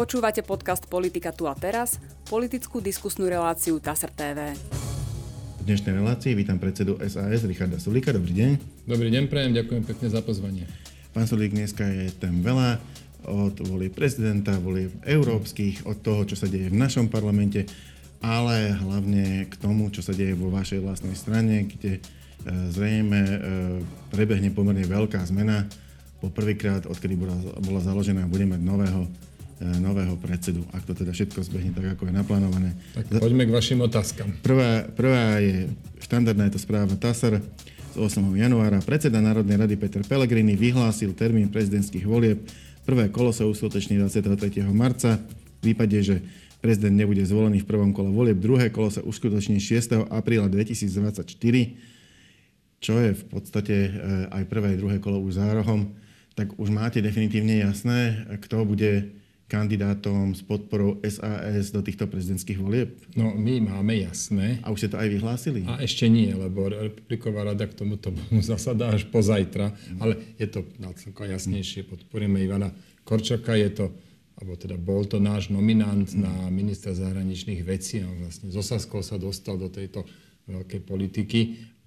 Počúvate podcast Politika tu a teraz, politickú diskusnú reláciu TASR TV. V dnešnej relácii vítam predsedu SAS Richarda Sulíka. Dobrý deň. Dobrý deň, prajem, ďakujem pekne za pozvanie. Pán Sulík, dneska je tam veľa od volieb prezidenta, volieb európskych, od toho, čo sa deje v našom parlamente, ale hlavne k tomu, čo sa deje vo vašej vlastnej strane, kde e, zrejme e, prebehne pomerne veľká zmena po prvýkrát, odkedy bola, bola založená, bude mať nového, nového predsedu, ak to teda všetko zbehne tak, ako je naplánované. Tak poďme k vašim otázkam. Prvá, prvá je, štandardná je to správa TASR z 8. januára. Predseda Národnej rady Peter Pellegrini vyhlásil termín prezidentských volieb. Prvé kolo sa uskutoční 23. marca. V prípade, že prezident nebude zvolený v prvom kole volieb, druhé kolo sa uskutoční 6. apríla 2024, čo je v podstate e, aj prvé, druhé kolo už za rohom tak už máte definitívne jasné, kto bude kandidátom s podporou SAS do týchto prezidentských volieb? No, my máme jasné. A už ste to aj vyhlásili? A ešte nie, lebo Republiková rada k tomuto zasadá až pozajtra, mm. ale je to celkom jasnejšie. Podporíme Ivana Korčaka, je to, alebo teda bol to náš nominant mm. na ministra zahraničných vecí a vlastne zo Saskov sa dostal do tejto veľkej politiky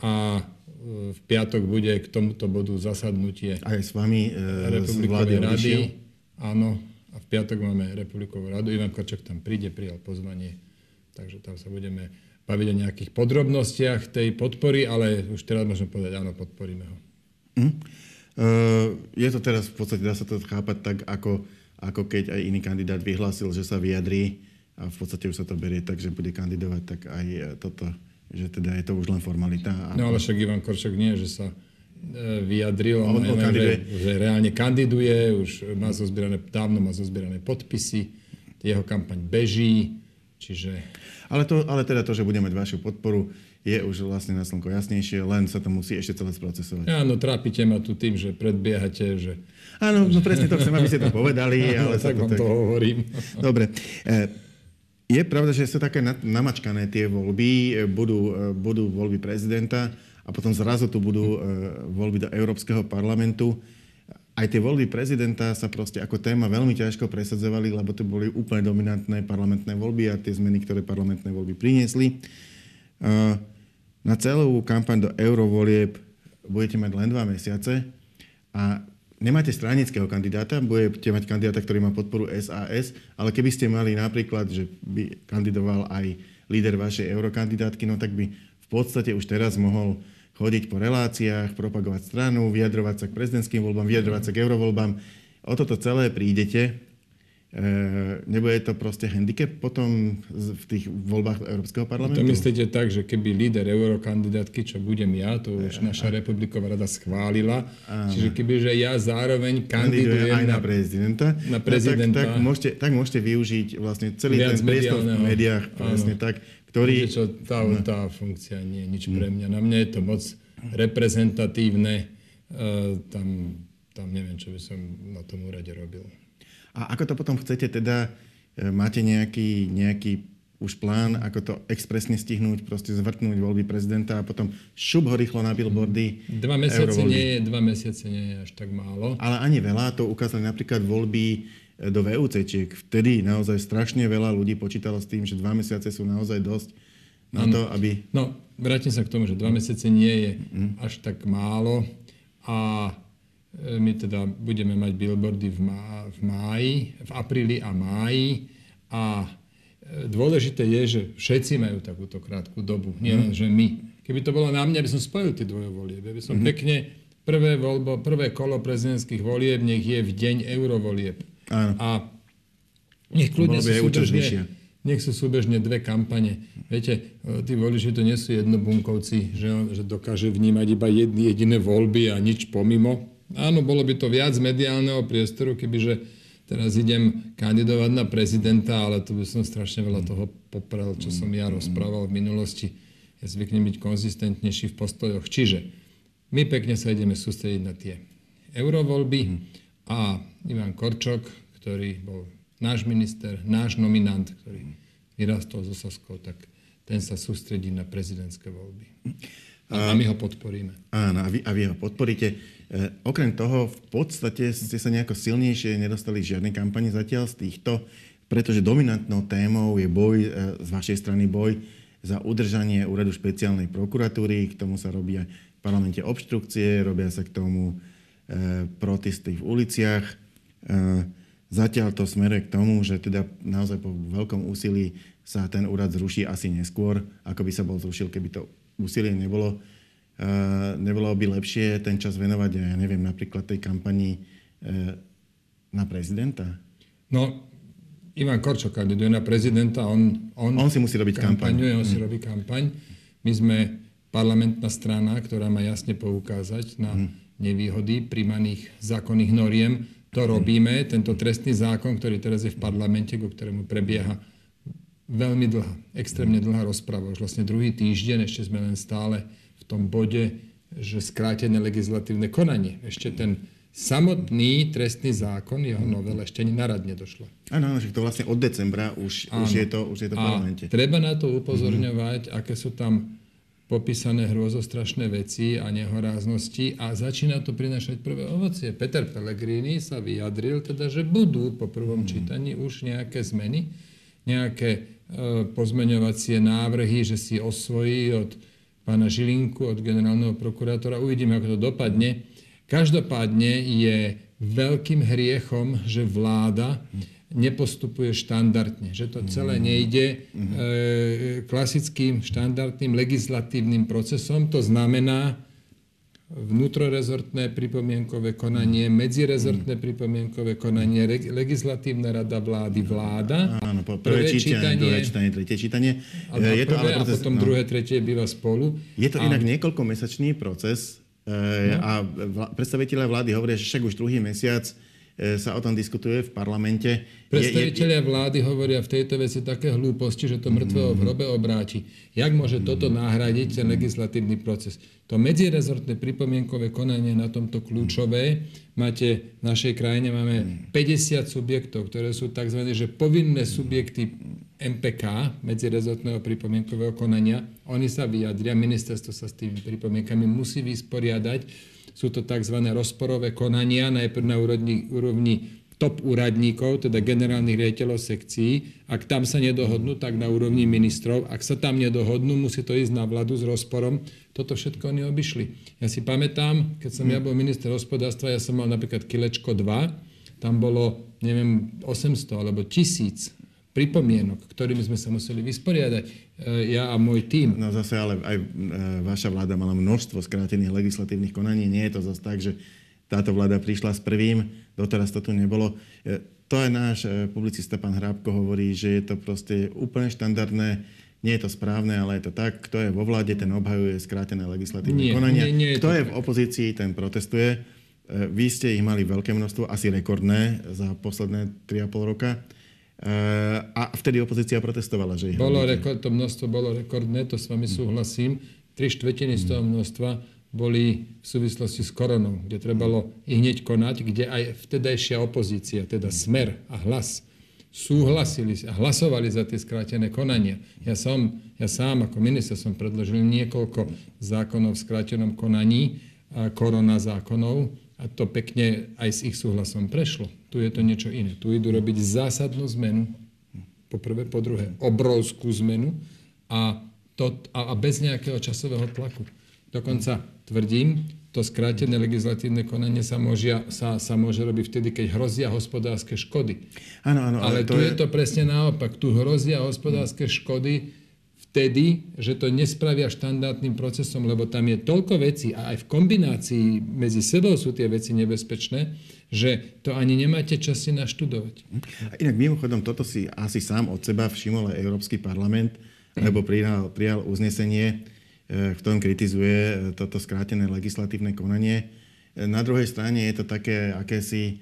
a v piatok bude k tomuto bodu zasadnutie aj s vami e, Republikovej rady. Áno, a v piatok máme Republikovú radu. Ivan Korčak tam príde, prijal pozvanie, takže tam sa budeme baviť o nejakých podrobnostiach tej podpory, ale už teraz môžem povedať, áno, podporíme ho. Mm. Uh, je to teraz v podstate, dá sa to chápať tak, ako, ako keď aj iný kandidát vyhlásil, že sa vyjadrí a v podstate už sa to berie tak, že bude kandidovať, tak aj toto že teda je to už len formalita. No ale však Ivan Korčok nie, že sa vyjadril, on, on že, že reálne kandiduje, už má zozbierané, dávno má zozbierané podpisy, jeho kampaň beží, čiže... Ale, to, ale teda to, že bude mať vašu podporu, je už vlastne na slnko jasnejšie, len sa to musí ešte celé sprocesovať. Áno, trápite ma tu tým, že predbiehate, že... Áno, no presne to chcem, aby ste to povedali. ale tak vám to hovorím. Dobre. E, je pravda, že sú také namačkané tie voľby, e, budú, e, budú voľby prezidenta a potom zrazu tu budú e, voľby do Európskeho parlamentu. Aj tie voľby prezidenta sa proste ako téma veľmi ťažko presadzovali, lebo to boli úplne dominantné parlamentné voľby a tie zmeny, ktoré parlamentné voľby priniesli. Na celú kampaň do eurovolieb budete mať len dva mesiace a nemáte stranického kandidáta, budete mať kandidáta, ktorý má podporu SAS, ale keby ste mali napríklad, že by kandidoval aj líder vašej eurokandidátky, no tak by v podstate už teraz mohol chodiť po reláciách, propagovať stranu, vyjadrovať sa k prezidentským voľbám, vyjadrovať sa k eurovoľbám. O toto celé prídete E, nebude to proste handicap potom v tých voľbách Európskeho parlamentu? To myslíte tak, že keby líder eurokandidátky, čo budem ja, to už e, naša republiková rada schválila, Áno. čiže keby že ja zároveň kandidujem aj na, na prezidenta, na prezidenta no, tak, tak, môžete, tak môžete využiť vlastne celý ten priestor v médiách, presne tak, ktorý... Čo, tá, no. tá funkcia nie je nič pre mňa. Na mňa je to moc reprezentatívne. Uh, tam, tam neviem, čo by som na tom úrade robil. A ako to potom chcete teda, e, máte nejaký, nejaký už plán, ako to expresne stihnúť, proste zvrtnúť voľby prezidenta a potom šup ho rýchlo na billboardy. Dva mesiace, nie je, dva mesiace nie je až tak málo. Ale ani veľa, to ukázali napríklad voľby e, do VUCčiek. Vtedy naozaj strašne veľa ľudí počítalo s tým, že dva mesiace sú naozaj dosť na to, aby... No, vrátim sa k tomu, že dva mesiace nie je mm. až tak málo a E, my teda budeme mať billboardy v, má, v máji, v apríli a máji a e, dôležité je, že všetci majú takúto krátku dobu, nielen, mm. že my. Keby to bolo na mňa, by som spojil tie dvoje volieb. Ja by som mm. pekne prvé, voľbo, prvé kolo prezidentských volieb nech je v deň eurovolieb. Áno. A nech kľudne sú súbežne, nech sú súbežne dve kampane. Viete, e, tí voliči to nie sú jednobunkovci, že, že dokáže vnímať iba jedny jediné voľby a nič pomimo Áno, bolo by to viac mediálneho priestoru, kebyže teraz idem kandidovať na prezidenta, ale tu by som strašne veľa toho poprel, čo som ja rozprával v minulosti. Ja zvyknem byť konzistentnejší v postojoch. Čiže my pekne sa ideme sústrediť na tie eurovoľby a Ivan Korčok, ktorý bol náš minister, náš nominant, ktorý vyrastol zo Saskou, tak ten sa sústredí na prezidentské voľby. A, a my ho podporíme. Áno, a vy, a vy ho podporíte. E, okrem toho, v podstate ste sa nejako silnejšie nedostali v žiadnej kampani zatiaľ z týchto, pretože dominantnou témou je boj, e, z vašej strany boj za udržanie úradu špeciálnej prokuratúry. K tomu sa robí aj v parlamente obštrukcie, robia sa k tomu e, protesty v uliciach. E, zatiaľ to smeruje k tomu, že teda naozaj po veľkom úsilí sa ten úrad zruší asi neskôr, ako by sa bol zrušil, keby to úsilie nebolo. E, nebolo by lepšie ten čas venovať, ja neviem, napríklad tej kampani e, na prezidenta? No, Ivan Korčo kandiduje na prezidenta, on, on, on si musí robiť kampaň. On si mm. robí kampaň. My sme parlamentná strana, ktorá má jasne poukázať na mm. nevýhody príjmaných zákonných noriem. To robíme. Tento trestný zákon, ktorý teraz je v parlamente, ku ktorému prebieha veľmi dlhá, extrémne dlhá rozpráva. Už vlastne druhý týždeň, ešte sme len stále v tom bode, že skrátené legislatívne konanie. Ešte ten samotný trestný zákon, jeho novel ešte ani na rad nedošlo. Áno, že to vlastne od decembra už, už je to, už je to v parlamente. treba na to upozorňovať, aké sú tam popísané hrôzostrašné veci a nehoráznosti a začína to prinašať prvé ovocie. Peter Pellegrini sa vyjadril teda, že budú po prvom mm-hmm. čítaní už nejaké zmeny, nejaké e, pozmeňovacie návrhy, že si osvojí od pána Žilinku, od generálneho prokurátora. Uvidíme, ako to dopadne. Každopádne je veľkým hriechom, že vláda nepostupuje štandardne, že to celé nejde e, klasickým štandardným legislatívnym procesom. To znamená vnútrorezortné pripomienkové konanie, medzirezortné pripomienkové konanie, legislatívna rada vlády, vláda. Áno, po prvé, prvé čítanie, druhé čítanie, tretie čítanie. je to ale proces, a potom no. druhé, tretie býva spolu. Je to a... inak niekoľkomesačný proces, No. A predstaviteľe vlády hovoria, že však už druhý mesiac e, sa o tom diskutuje v parlamente. Predstaviteľia vlády hovoria v tejto veci také hlúposti, že to mŕtvého v hrobe obráti. Jak môže toto nahradiť ten legislatívny proces? To medzirezortné pripomienkové konanie na tomto kľúčové. Máte v našej krajine máme 50 subjektov, ktoré sú tzv. Že povinné subjekty MPK, medzirezortného pripomienkového konania. Oni sa vyjadria, ministerstvo sa s tými pripomienkami musí vysporiadať. Sú to tzv. rozporové konania, najprv na úrovni, úrovni top úradníkov, teda generálnych riaditeľov sekcií. Ak tam sa nedohodnú, tak na úrovni ministrov. Ak sa tam nedohodnú, musí to ísť na vládu s rozporom. Toto všetko oni obišli. Ja si pamätám, keď som ja bol minister hospodárstva, ja som mal napríklad kilečko 2, tam bolo, neviem, 800 alebo 1000 pripomienok, ktorými sme sa museli vysporiadať, e, ja a môj tým. No zase ale aj e, vaša vláda mala množstvo skrátených legislatívnych konaní. Nie je to zase tak, že táto vláda prišla s prvým, doteraz to tu nebolo. E, to aj náš publicista pán Hrábko hovorí, že je to proste úplne štandardné, nie je to správne, ale je to tak. Kto je vo vláde, ten obhajuje skrátené legislatívne nie, konania. Nie, nie je Kto je v opozícii, ten protestuje. Vy ste ich mali veľké množstvo, asi rekordné za posledné 3,5 roka. Eh, a vtedy opozícia protestovala, že bolo rekord, To množstvo bolo rekordné, to s vami súhlasím. Tri štvrtiny z toho množstva boli v súvislosti s koronou, kde trebalo i hneď konať, kde aj vtedajšia opozícia, teda Smer a Hlas, súhlasili a hlasovali za tie skrátené konania. Ja, som, ja sám ako minister som predložil niekoľko zákonov v skrátenom konaní, korona zákonov, a to pekne aj s ich súhlasom prešlo. Tu je to niečo iné. Tu idú robiť zásadnú zmenu, po prvé, po druhé, obrovskú zmenu a, to, a, a bez nejakého časového tlaku. Dokonca tvrdím, to skrátené legislatívne konanie sa môže, sa, sa môže robiť vtedy, keď hrozia hospodárske škody. Áno, áno, ale, ale tu je... je to presne naopak. Tu hrozia hospodárske škody vtedy, že to nespravia štandardným procesom, lebo tam je toľko vecí a aj v kombinácii medzi sebou sú tie veci nebezpečné, že to ani nemáte čas si naštudovať. A inak mimochodom, toto si asi sám od seba všimol aj Európsky parlament, lebo prijal, prijal uznesenie, e, v ktorom kritizuje e, toto skrátené legislatívne konanie. E, na druhej strane je to také akési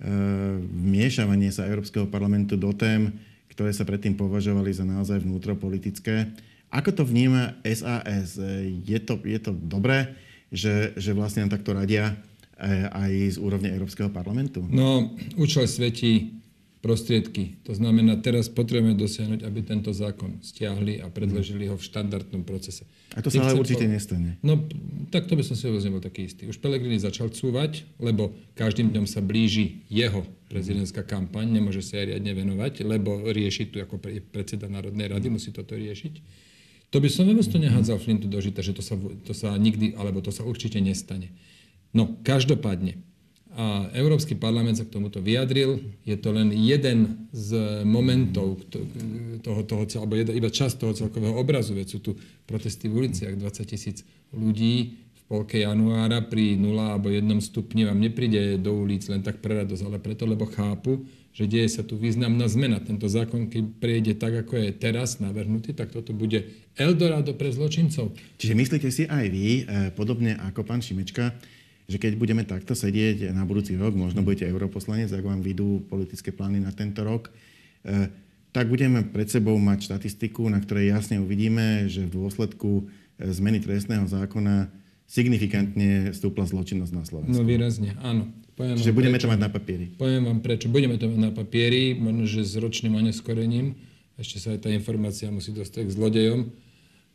vmiešavanie sa Európskeho parlamentu do tém, ktoré sa predtým považovali za naozaj vnútropolitické. Ako to vníma SAS? Je to, je to dobré, že, že vlastne nám takto radia eh, aj z úrovne Európskeho parlamentu? No, účel svetí prostriedky. To znamená, teraz potrebujeme dosiahnuť, aby tento zákon stiahli a predložili ho v štandardnom procese. A to sa ale určite po... nestane. No, tak to by som si vôbec nebol taký istý. Už Pelegrini začal cúvať, lebo každým dňom sa blíži jeho prezidentská kampaň, nemôže sa aj riadne venovať, lebo rieši tu ako predseda Národnej rady, musí toto riešiť. To by som vôbec to nehádzal Flintu do žita, že to sa, to sa nikdy, alebo to sa určite nestane. No, každopádne, a Európsky parlament sa k tomuto vyjadril. Je to len jeden z momentov toho, toho alebo iba časť toho celkového obrazu. Veď sú tu protesty v uliciach, 20 tisíc ľudí v polke januára pri 0 alebo 1 stupni vám nepríde do ulic len tak pre radosť, ale preto, lebo chápu, že deje sa tu významná zmena. Tento zákon, keď prejde tak, ako je teraz navrhnutý, tak toto bude Eldorado pre zločincov. Čiže myslíte si aj vy, eh, podobne ako pán Šimečka, že keď budeme takto sedieť na budúci rok, možno budete europoslanec, ak vám vidú politické plány na tento rok, eh, tak budeme pred sebou mať štatistiku, na ktorej jasne uvidíme, že v dôsledku eh, zmeny trestného zákona signifikantne stúpla zločinnosť na Slovensku. No výrazne, áno. Poviem Čiže budeme prečo. to mať na papieri. Poviem vám prečo. Budeme to mať na papieri, možno, že s ročným oneskorením. Ešte sa aj tá informácia musí dostať k zlodejom.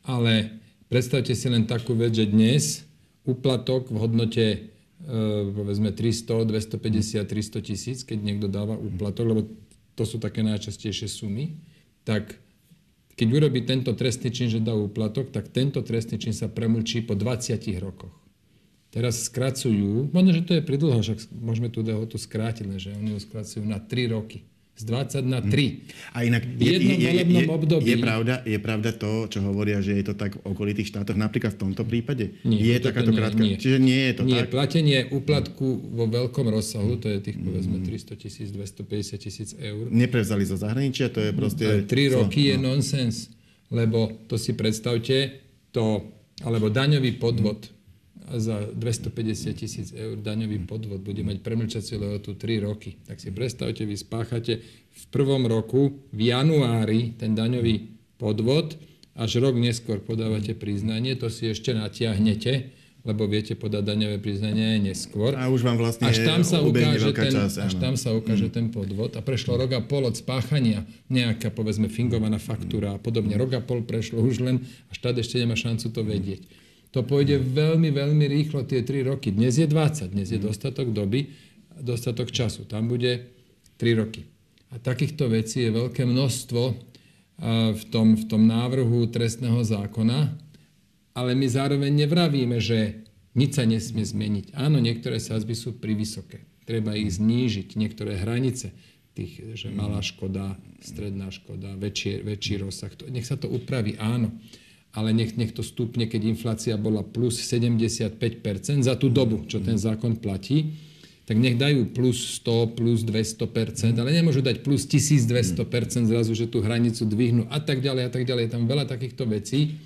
Ale predstavte si len takú vec, že dnes úplatok v hodnote e, povedzme 300, 250, 300 tisíc, keď niekto dáva úplatok, lebo to sú také najčastejšie sumy, tak keď urobí tento trestný čin, že dá úplatok, tak tento trestný čin sa premlčí po 20 rokoch. Teraz skracujú, možno, že to je pridlho, však môžeme tú dehotu skrátiť, že oni ju skracujú na 3 roky z 20 na 3. Hm. A inak je, je, je, je, období. Je, pravda, je pravda to, čo hovoria, že je to tak v okolitých štátoch, napríklad v tomto prípade? Nie, je takáto nie, krátka? Nie. Čiže nie je to nie, tak? platenie úplatku vo veľkom rozsahu, to je tých povedzme 300 tisíc, 250 tisíc eur. Neprevzali zo zahraničia, to je proste... 3 roky je no. nonsens, lebo to si predstavte, to, alebo daňový podvod, za 250 tisíc eur daňový podvod bude mať premlčaciu lehotu 3 roky. Tak si predstavte, vy spáchate v prvom roku, v januári, ten daňový podvod, až rok neskôr podávate priznanie, to si ešte natiahnete, lebo viete podať daňové priznanie aj neskôr. A už vám vlastne až tam sa ukáže ten, čas, až tam sa ukáže mm. ten podvod. A prešlo rok a pol od spáchania, nejaká povedzme fingovaná faktúra a podobne. Rok a pol prešlo už len a štát ešte nemá šancu to vedieť. To pôjde veľmi, veľmi rýchlo tie 3 roky. Dnes je 20, dnes je dostatok doby, dostatok času. Tam bude 3 roky. A takýchto vecí je veľké množstvo v tom, v tom návrhu trestného zákona, ale my zároveň nevravíme, že nič sa nesmie zmeniť. Áno, niektoré sázby sú privysoké. Treba ich znížiť. Niektoré hranice, tých, že malá škoda, stredná škoda, väčší, väčší rozsah. Nech sa to upraví, áno ale nech, nech to stupne, keď inflácia bola plus 75% za tú dobu, čo ten zákon platí, tak nech dajú plus 100, plus 200%, ale nemôžu dať plus 1200% zrazu, že tú hranicu dvihnú a tak ďalej a tak ďalej. Je tam veľa takýchto vecí.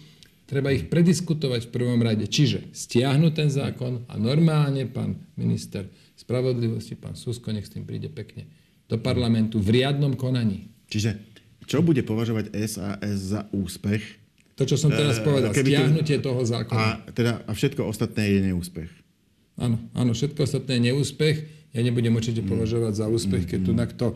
Treba ich prediskutovať v prvom rade. Čiže stiahnuť ten zákon a normálne pán minister spravodlivosti, pán Susko, nech s tým príde pekne do parlamentu v riadnom konaní. Čiže čo bude považovať SAS za úspech, to, čo som teraz eh, povedal, Keby stiahnutie to, toho zákona. A, teda, a všetko ostatné je neúspech. Áno, áno, všetko ostatné je neúspech. Ja nebudem určite mm. považovať za úspech, keď tu nakto e,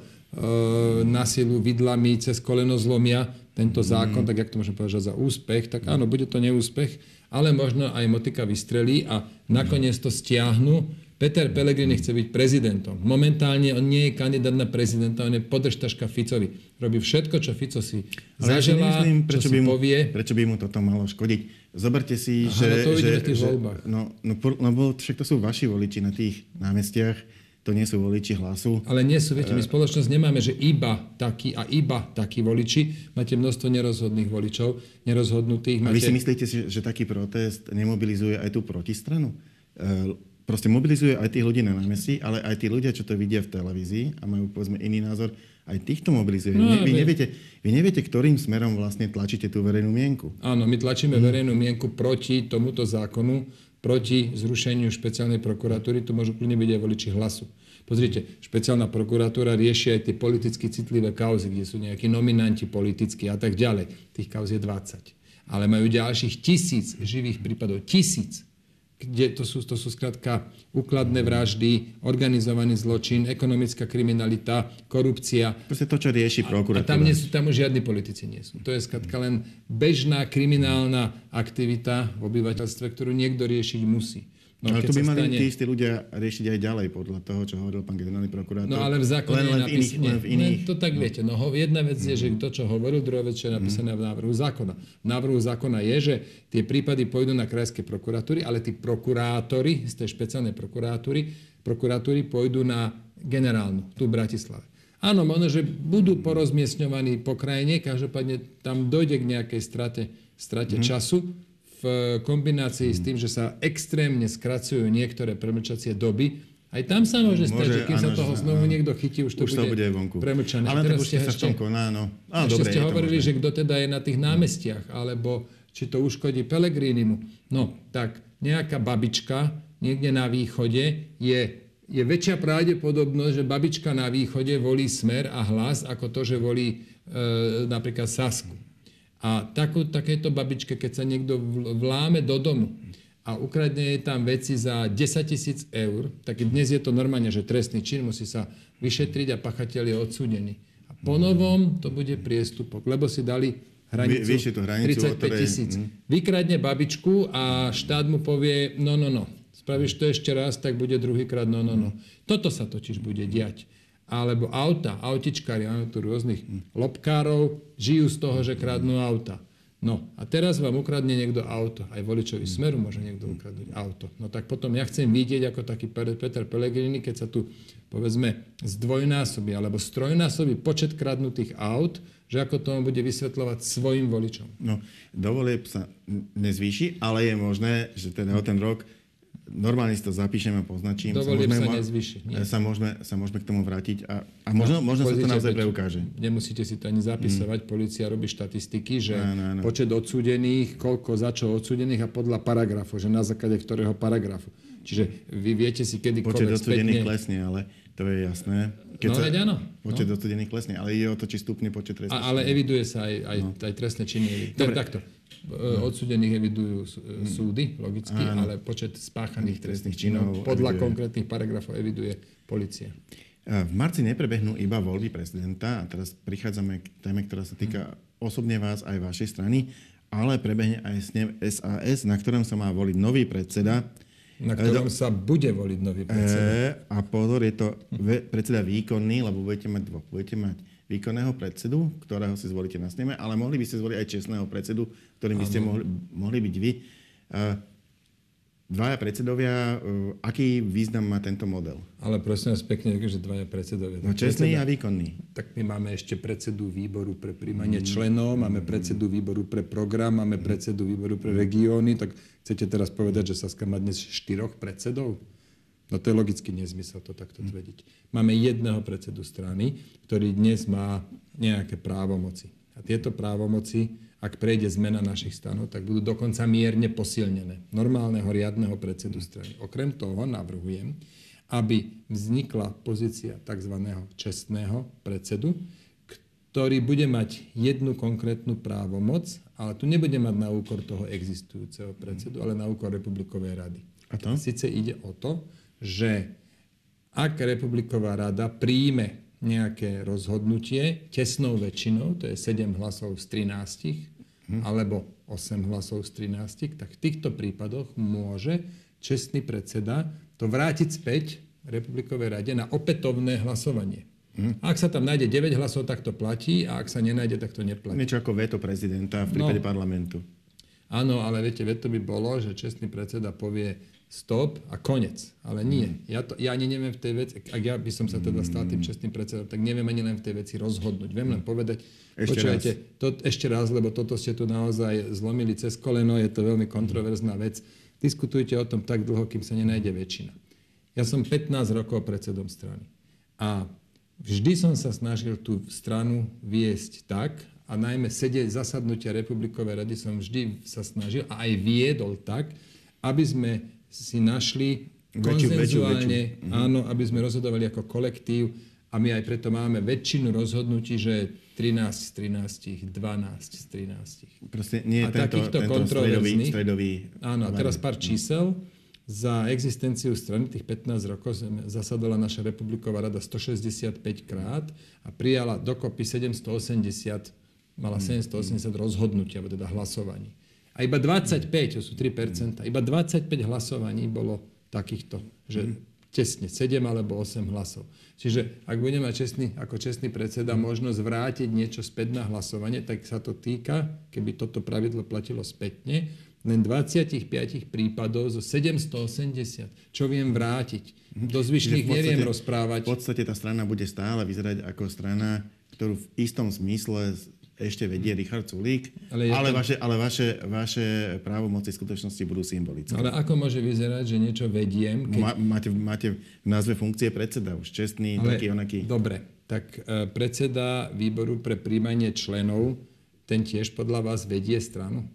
na silu vidlami cez koleno zlomia tento mm. zákon, tak jak to môžem povedať za úspech, tak áno, bude to neúspech, ale možno aj motika vystrelí a nakoniec to stiahnu Peter Pellegrini chce byť prezidentom. Momentálne on nie je kandidát na prezidenta, on je podržtaška Ficovi. Robí všetko, čo Fico si Ale zaželá, ja myslím, prečo čo by mu, povie. Prečo by mu toto malo škodiť? Zoberte si, Aha, že... No to že, v tých že, voľbách. No, no, no, však to sú vaši voliči na tých námestiach to nie sú voliči hlasu. Ale nie sú, viete, my spoločnosť nemáme, že iba takí a iba takí voliči. Máte množstvo nerozhodných voličov, nerozhodnutých. Máte... A vy si myslíte, že taký protest nemobilizuje aj tú protistranu? Proste mobilizuje aj tých ľudí na námestí, ale aj tí ľudia, čo to vidia v televízii a majú povedzme iný názor, aj týchto mobilizuje. No, vy, neviete, vy neviete, ktorým smerom vlastne tlačíte tú verejnú mienku. Áno, my tlačíme hmm. verejnú mienku proti tomuto zákonu, proti zrušeniu špeciálnej prokuratúry. To môžu kľudne byť aj voliči hlasu. Pozrite, špeciálna prokuratúra rieši aj tie politicky citlivé kauzy, kde sú nejakí nominanti politickí a tak ďalej. Tých kauz je 20. Ale majú ďalších tisíc živých prípadov. Tisíc kde to sú, to sú skrátka úkladné vraždy, organizovaný zločin, ekonomická kriminalita, korupcia. Proste to, čo rieši prokuratúra. A, tam, nie sú, tam už žiadni politici nie sú. To je skrátka len bežná kriminálna aktivita v obyvateľstve, ktorú niekto riešiť musí. No, ale to by mali stane... tí istí ľudia riešiť aj ďalej, podľa toho, čo hovoril pán generálny prokurátor. No ale v zákone len, len, v iných, len v iných... to tak no. viete. No, jedna vec je, že to, čo hovoril, druhá vec, čo je napísané mm. v návrhu zákona. V návrhu zákona je, že tie prípady pôjdu na krajské prokuratúry, ale tí prokurátori z tej špeciálnej prokuratúry, prokuratúry pôjdu na generálnu, tu v Bratislave. Áno, možno, že budú porozmiestňovaní po krajine, každopádne tam dojde k nejakej strate, strate mm. času, v kombinácii s tým, že sa extrémne skracujú niektoré premlčacie doby, aj tam sa môže stať, že kým áno, sa toho znovu áno. niekto chytí, už to, už bude, to bude vonku. premlčané. Ale teraz ste sa v tom koná, no. Áno, ešte dobre, ste hovorili, že kto teda je na tých námestiach, alebo či to uškodí Pelegrínimu. No, tak nejaká babička niekde na východe je, je väčšia pravdepodobnosť, že babička na východe volí smer a hlas, ako to, že volí e, napríklad Sasku. A takú, takéto babičke, keď sa niekto vláme do domu a ukradne jej tam veci za 10 tisíc eur, tak dnes je to normálne, že trestný čin musí sa vyšetriť a pachateľ je odsúdený. A po novom to bude priestupok, lebo si dali hranicu, Vy, hranicu 35 tisíc. Mm. Vykradne babičku a štát mu povie, no, no, no, spravíš to ešte raz, tak bude druhýkrát, no, no, no. Toto sa totiž bude diať alebo auta, autičkári, máme tu rôznych lobkárov, žijú z toho, že kradnú auta. No a teraz vám ukradne niekto auto. Aj voličovi smeru môže niekto ukradnúť auto. No tak potom ja chcem vidieť, ako taký Peter Pellegrini, keď sa tu povedzme zdvojnásobí alebo strojnásobí počet kradnutých aut, že ako tomu bude vysvetľovať svojim voličom. No, dovolie sa nezvýši, ale je možné, že o ten rok normálne si to zapíšem a poznačím. Dovolím sa, môžeme, sa nezvyši. Sa môžeme, sa môžeme k tomu vrátiť a, a možno, no, možno sa to naozaj preukáže. Nemusíte si to ani zapisovať. Mm. Polícia robí štatistiky, že no, no, no. počet odsúdených, koľko za čo odsúdených a podľa paragrafu, že na základe ktorého paragrafu. Čiže vy viete si kedy Počet odsúdených spätne... klesne, ale to je jasné. Keď no, sa, veď áno. Počet no. odsúdených klesne, ale ide o to, či stupne počet trestných Ale eviduje sa aj, aj, no. aj trestné činy. Dobre. Takto. No. Odsudených evidujú mm. súdy, logicky, Áno. ale počet spáchaných trestných činov podľa eviduje. konkrétnych paragrafov eviduje policia. V marci neprebehnú iba voľby prezidenta a teraz prichádzame k téme, ktorá sa týka osobne vás aj vašej strany, ale prebehne aj snem SAS, na ktorom sa má voliť nový predseda. Na ktorom sa bude voliť nový predseda. E, a pozor, je to predseda výkonný, lebo budete mať dvoch. Budete mať výkonného predsedu, ktorého si zvolíte na sneme, ale mohli by ste zvoliť aj čestného predsedu, ktorým by ste mohli, mohli byť vy. Dvaja predsedovia, aký význam má tento model? Ale prosím vás pekne, že dvaja predsedovia. No čestný predseda, a výkonný. Tak my máme ešte predsedu výboru pre príjmanie mm. členov, máme predsedu výboru pre program, máme predsedu výboru pre regióny, tak chcete teraz povedať, že Saska má dnes štyroch predsedov? No to je logický nezmysel to takto hm. tvrdiť. Máme jedného predsedu strany, ktorý dnes má nejaké právomoci. A tieto právomoci, ak prejde zmena našich stanov, tak budú dokonca mierne posilnené. Normálneho riadneho predsedu strany. Okrem toho navrhujem, aby vznikla pozícia tzv. čestného predsedu, ktorý bude mať jednu konkrétnu právomoc, ale tu nebude mať na úkor toho existujúceho predsedu, ale na úkor Republikovej rady. A to? Sice ide o to, že ak Republiková rada príjme nejaké rozhodnutie tesnou väčšinou, to je 7 hlasov z 13, hm. alebo 8 hlasov z 13, tak v týchto prípadoch môže čestný predseda to vrátiť späť Republikovej rade na opätovné hlasovanie. Hm. Ak sa tam nájde 9 hlasov, tak to platí a ak sa nenájde, tak to neplatí. Niečo ako veto prezidenta v prípade no, parlamentu. Áno, ale viete, veto by bolo, že čestný predseda povie, stop a konec. Ale nie. Mm. Ja, to, ja ani neviem v tej veci, ak ja by som sa teda stal tým čestným predsedom, tak neviem ani len v tej veci rozhodnúť. Viem len povedať, ešte počujete, raz. To, ešte raz, lebo toto ste tu naozaj zlomili cez koleno, je to veľmi kontroverzná vec. Diskutujte o tom tak dlho, kým sa nenájde väčšina. Ja som 15 rokov predsedom strany. A vždy som sa snažil tú stranu viesť tak, a najmä sedieť zasadnutia Republikovej rady som vždy sa snažil a aj viedol tak, aby sme si našli konsenzuálne, mhm. áno, aby sme rozhodovali ako kolektív a my aj preto máme väčšinu rozhodnutí, že 13 z 13, 12 z 13. Proste nie je a tento, takýchto tento stredový, stredový... Áno, a teraz pár čísel. za existenciu strany tých 15 rokov zasadala naša republiková rada 165 krát a prijala dokopy 780, mala 780 rozhodnutí, alebo teda hlasovaní. A iba 25, to sú 3%, iba 25 hlasovaní bolo takýchto, že tesne 7 alebo 8 hlasov. Čiže ak budeme mať čestný, ako čestný predseda možnosť vrátiť niečo späť na hlasovanie, tak sa to týka, keby toto pravidlo platilo spätne, len 25 prípadov zo 780. Čo viem vrátiť? Do zvyšných neviem rozprávať. V podstate tá strana bude stále vyzerať ako strana, ktorú v istom zmysle ešte vedie Richard Sulík, ale, ale, tam... vaše, ale vaše, vaše právomoci v skutočnosti budú symbolické. Ale ako môže vyzerať, že niečo vediem? Keď... máte, máte v názve funkcie predseda, už čestný, ale, taký onaký. Dobre, tak uh, predseda výboru pre príjmanie členov, ten tiež podľa vás vedie stranu?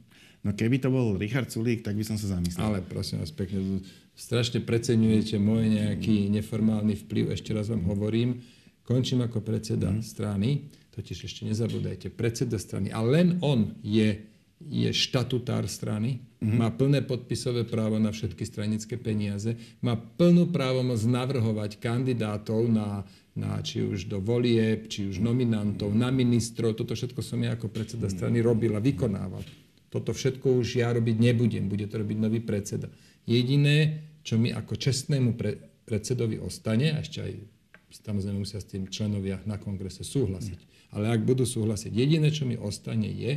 No keby to bol Richard Sulík, tak by som sa zamyslel. Ale prosím vás pekne, strašne preceňujete môj nejaký neformálny vplyv. Ešte raz vám hovorím, končím ako predseda mm. strany, totiž ešte nezabúdajte, predseda strany. A len on je, je štatutár strany, mm. má plné podpisové právo na všetky stranické peniaze, má plnú právomoc navrhovať kandidátov na, na či už do volieb, či už nominantov, na ministrov. Toto všetko som ja ako predseda strany robil a vykonával. Toto všetko už ja robiť nebudem, bude to robiť nový predseda. Jediné, čo mi ako čestnému pre, predsedovi ostane, a ešte aj samozrejme musia s tým členovia na kongrese súhlasiť, ale ak budú súhlasiť, jediné, čo mi ostane je,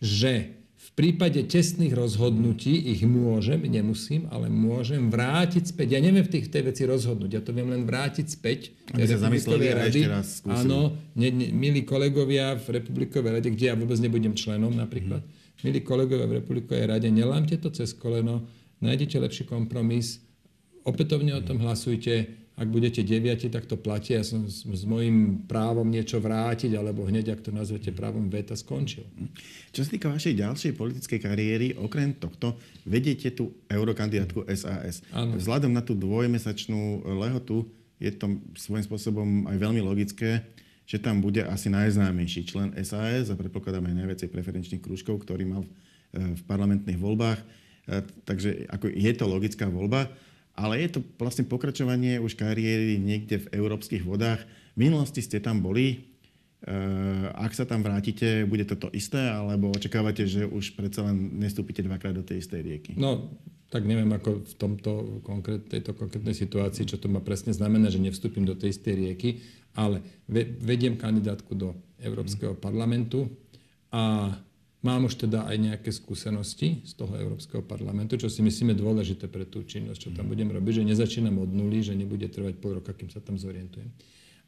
že v prípade tesných rozhodnutí ich môžem, nemusím, ale môžem vrátiť späť. Ja neviem v tých tej veci rozhodnúť, ja to viem len vrátiť späť. Aby sa zamysleli a ešte raz skúsili. Áno, ne, ne, milí kolegovia v Republikovej rade, kde ja vôbec nebudem členom napríklad, mm milí kolegovia v Republikovej rade, nelámte to cez koleno, nájdete lepší kompromis, opätovne o tom hlasujte, ak budete deviati, tak to platí. Ja som s, s mojím právom niečo vrátiť, alebo hneď, ak to nazvete právom veta, skončil. Čo sa týka vašej ďalšej politickej kariéry, okrem tohto, vediete tú eurokandidátku SAS. Ano. Vzhľadom na tú dvojmesačnú lehotu je to svojím spôsobom aj veľmi logické, že tam bude asi najznámejší člen SAS a predpokladám aj najviacej preferenčných krúžkov, ktorý mal v parlamentných voľbách. Takže ako je to logická voľba, ale je to vlastne pokračovanie už kariéry niekde v európskych vodách. V minulosti ste tam boli. Ak sa tam vrátite, bude to to isté, alebo očakávate, že už predsa len nestúpite dvakrát do tej istej rieky? No, tak neviem, ako v tomto konkrét, tejto konkrétnej situácii, čo to má presne znamená, že nevstúpim do tej istej rieky, ale vediem kandidátku do Európskeho parlamentu a mám už teda aj nejaké skúsenosti z toho Európskeho parlamentu, čo si myslíme dôležité pre tú činnosť, čo tam budem robiť, že nezačínam od nuly, že nebude trvať pol roka, kým sa tam zorientujem.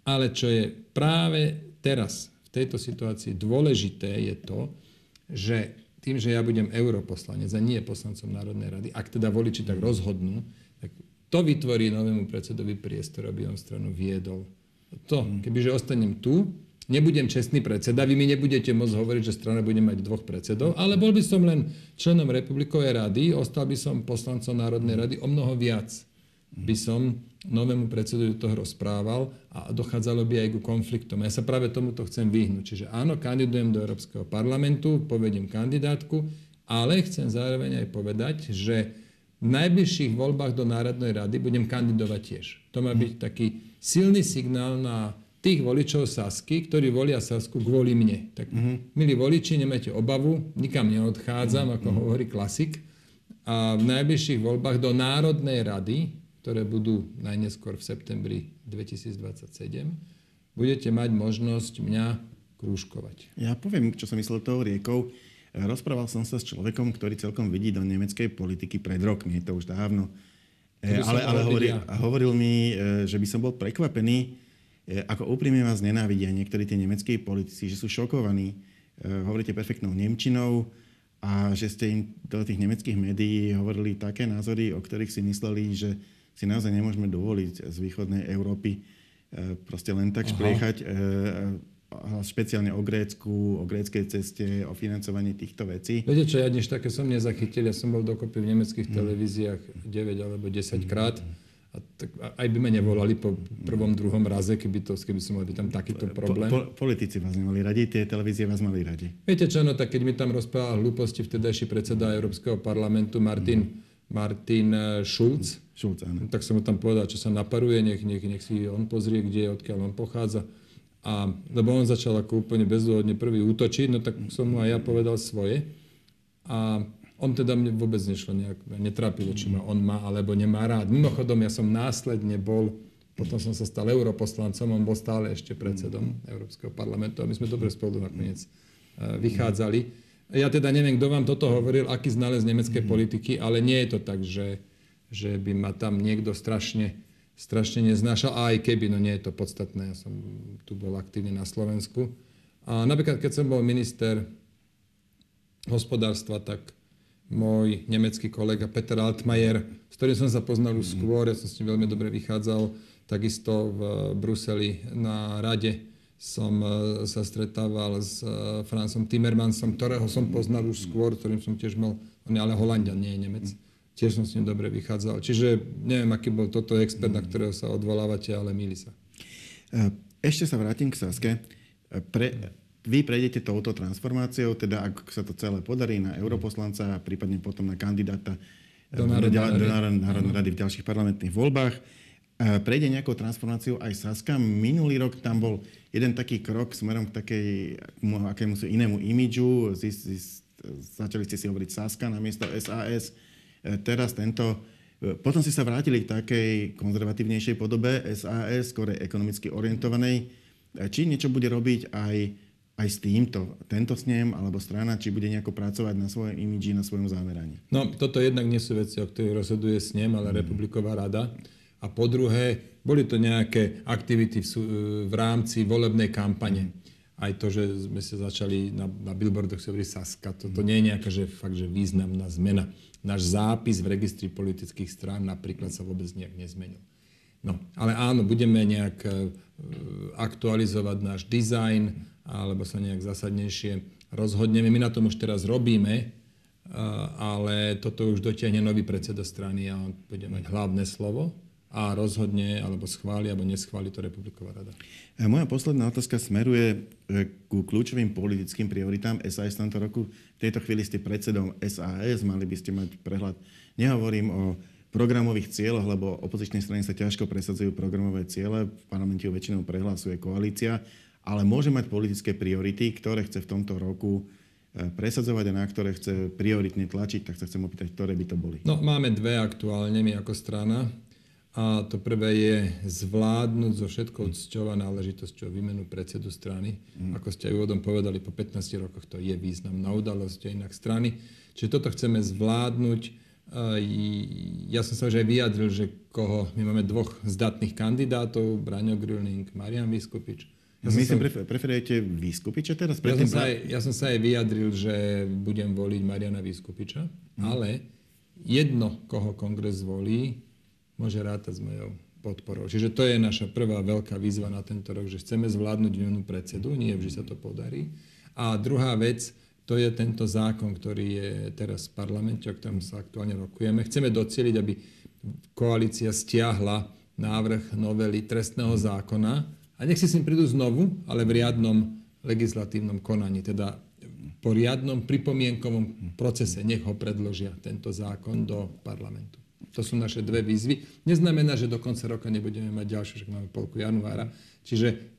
Ale čo je práve teraz v tejto situácii dôležité je to, že tým, že ja budem europoslanec a nie poslancom Národnej rady, ak teda voliči tak rozhodnú, tak to vytvorí novému predsedovi priestor, aby on stranu viedol. To, kebyže ostanem tu, nebudem čestný predseda, vy mi nebudete môcť hovoriť, že strana bude mať dvoch predsedov, ale bol by som len členom Republikovej rady, ostal by som poslancom Národnej rady o mnoho viac. By som novému predsedu toho rozprával a dochádzalo by aj ku konfliktom. Ja sa práve tomuto chcem vyhnúť. Čiže áno, kandidujem do Európskeho parlamentu, povediem kandidátku, ale chcem zároveň aj povedať, že v najbližších voľbách do Národnej rady budem kandidovať tiež. To má byť taký silný signál na tých voličov Sasky, ktorí volia Sasku kvôli mne. Tak, mm-hmm. milí voliči, nemajte obavu, nikam neodchádzam, mm-hmm. ako hovorí klasik. A v najbližších voľbách do Národnej rady, ktoré budú najneskôr v septembri 2027, budete mať možnosť mňa krúžkovať. Ja poviem, čo som myslel tou riekou. Rozprával som sa s človekom, ktorý celkom vidí do nemeckej politiky pred rokmi, je to už dávno E, ale, ale hovoril, hovoril mi, e, že by som bol prekvapený, ako úprimne vás nenávidia niektorí tí nemeckí politici, že sú šokovaní. Hovoríte perfektnou Nemčinou a že ste im do tých nemeckých médií hovorili také názory, o ktorých si mysleli, že si naozaj nemôžeme dovoliť z východnej Európy proste len tak Aha. špliechať špeciálne o Grécku, o gréckej ceste, o financovaní týchto vecí. Viete čo, ja dnes také som nezachytil, ja som bol dokopy v nemeckých mm. televíziách 9 alebo 10 krát. A tak aj by ma nevolali po prvom, druhom raze, keby, to, keby som mal by tam takýto problém. Po, po, politici vás nemali radi, tie televízie vás mali radi. Viete čo, no tak keď mi tam rozprával hlúposti vtedajší predseda Európskeho parlamentu Martin mm. Martin Schulz. Schulz, áno. Tak som mu tam povedal, čo sa naparuje, nech, nech, nech si on pozrie, kde, odkiaľ on pochádza. A, lebo on začal ako úplne bezdôvodne prvý útočiť, no tak som mu aj ja povedal svoje. A on teda mne vôbec nešlo nejak, netrápilo, či ma on má alebo nemá rád. Mimochodom, ja som následne bol, potom som sa stal europoslancom, on bol stále ešte predsedom Európskeho parlamentu a my sme dobre spolu nakoniec e, vychádzali. Ja teda neviem, kto vám toto hovoril, aký znalec nemeckej politiky, ale nie je to tak, že, že by ma tam niekto strašne strašne neznášal. A aj keby, no nie je to podstatné, ja som tu bol aktívny na Slovensku. A napríklad, keď som bol minister hospodárstva, tak môj nemecký kolega Peter Altmaier, s ktorým som sa poznal už skôr, ja som s ním veľmi dobre vychádzal, takisto v Bruseli na rade som e, sa stretával s e, Francom Timmermansom, ktorého som poznal už skôr, ktorým som tiež mal, on je ale Holandian, nie je Nemec tiež som s ním dobre vychádzal. Čiže neviem, aký bol toto expert, na ktorého sa odvolávate, ale milí sa. E, ešte sa vrátim k Saske. Pre, vy prejdete touto transformáciou, teda ak sa to celé podarí na europoslanca a prípadne potom na kandidáta do Národnej rady. v ďalších parlamentných voľbách. E, prejde nejakou transformáciou aj Saska. Minulý rok tam bol jeden taký krok smerom k takej akému inému imidžu. Začali ste si hovoriť Saska namiesto SAS E, teraz tento... Potom si sa vrátili k takej konzervatívnejšej podobe SAS, skôr ekonomicky orientovanej. Či niečo bude robiť aj, aj s týmto, tento snem alebo strana, či bude nejako pracovať na svojom imidži, na svojom zameraní? No, toto jednak nie sú veci, o ktorých rozhoduje snem, ale mm. Republiková rada. A po druhé, boli to nejaké aktivity v, v rámci volebnej kampane. Mm aj to, že sme sa začali na, na billboardoch sa Saska, to, to nie je nejaká že, fakt, že významná zmena. Náš zápis v registri politických strán napríklad sa vôbec nejak nezmenil. No, ale áno, budeme nejak e, aktualizovať náš dizajn alebo sa nejak zásadnejšie rozhodneme. My na tom už teraz robíme, ale toto už dotiahne nový predseda strany a on bude mať hlavné slovo a rozhodne, alebo schváli, alebo neschváli to Republiková rada. Moja posledná otázka smeruje ku kľúčovým politickým prioritám SAS v tomto roku. V tejto chvíli ste predsedom SAS, mali by ste mať prehľad. Nehovorím o programových cieľoch, lebo opozičné strany sa ťažko presadzujú programové ciele, v parlamente väčšinou prehlasuje koalícia, ale môže mať politické priority, ktoré chce v tomto roku e, presadzovať a na ktoré chce prioritne tlačiť, tak sa chcem opýtať, ktoré by to boli. No, máme dve aktuálne my ako strana. A to prvé je zvládnuť so všetkou cťou a náležitosťou výmenu predsedu strany. Mm. Ako ste aj úvodom povedali, po 15 rokoch to je významná udalosť inak strany. Čiže toto chceme zvládnuť. Ja som sa už aj vyjadril, že koho, my máme dvoch zdatných kandidátov, Braňo Grilling, Marian Vyskupič. Ja Myslím, sa, preferujete Vyskupiča teraz? Ja som, sa aj, ja som sa aj vyjadril, že budem voliť Mariana Vyskupiča, mm. ale jedno, koho kongres zvolí, môže rátať s mojou podporou. Čiže to je naša prvá veľká výzva na tento rok, že chceme zvládnuť výmenu predsedu, nie vždy sa to podarí. A druhá vec, to je tento zákon, ktorý je teraz v parlamente, o ktorom sa aktuálne rokujeme. Chceme docieliť, aby koalícia stiahla návrh novely trestného zákona a nech si s ním prídu znovu, ale v riadnom legislatívnom konaní, teda po riadnom pripomienkovom procese nech ho predložia tento zákon do parlamentu. To sú naše dve výzvy. Neznamená, že do konca roka nebudeme mať ďalšie, že máme polku januára. Čiže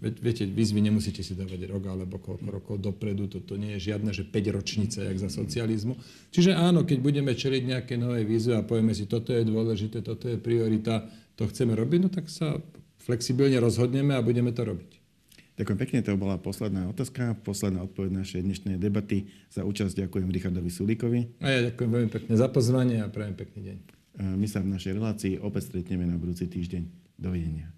viete, výzvy nemusíte si dávať rok alebo koľko rokov dopredu. Toto nie je žiadne, že 5 ročnice, jak za socializmu. Čiže áno, keď budeme čeliť nejaké nové výzvy a povieme si, toto je dôležité, toto je priorita, to chceme robiť, no tak sa flexibilne rozhodneme a budeme to robiť. Ďakujem pekne, to bola posledná otázka, posledná odpoveď našej dnešnej debaty. Za účasť ďakujem Richardovi Sulíkovi. A ja ďakujem veľmi pekne za pozvanie a prajem pekný deň. My sa v našej relácii opäť stretneme na budúci týždeň. Dovidenia.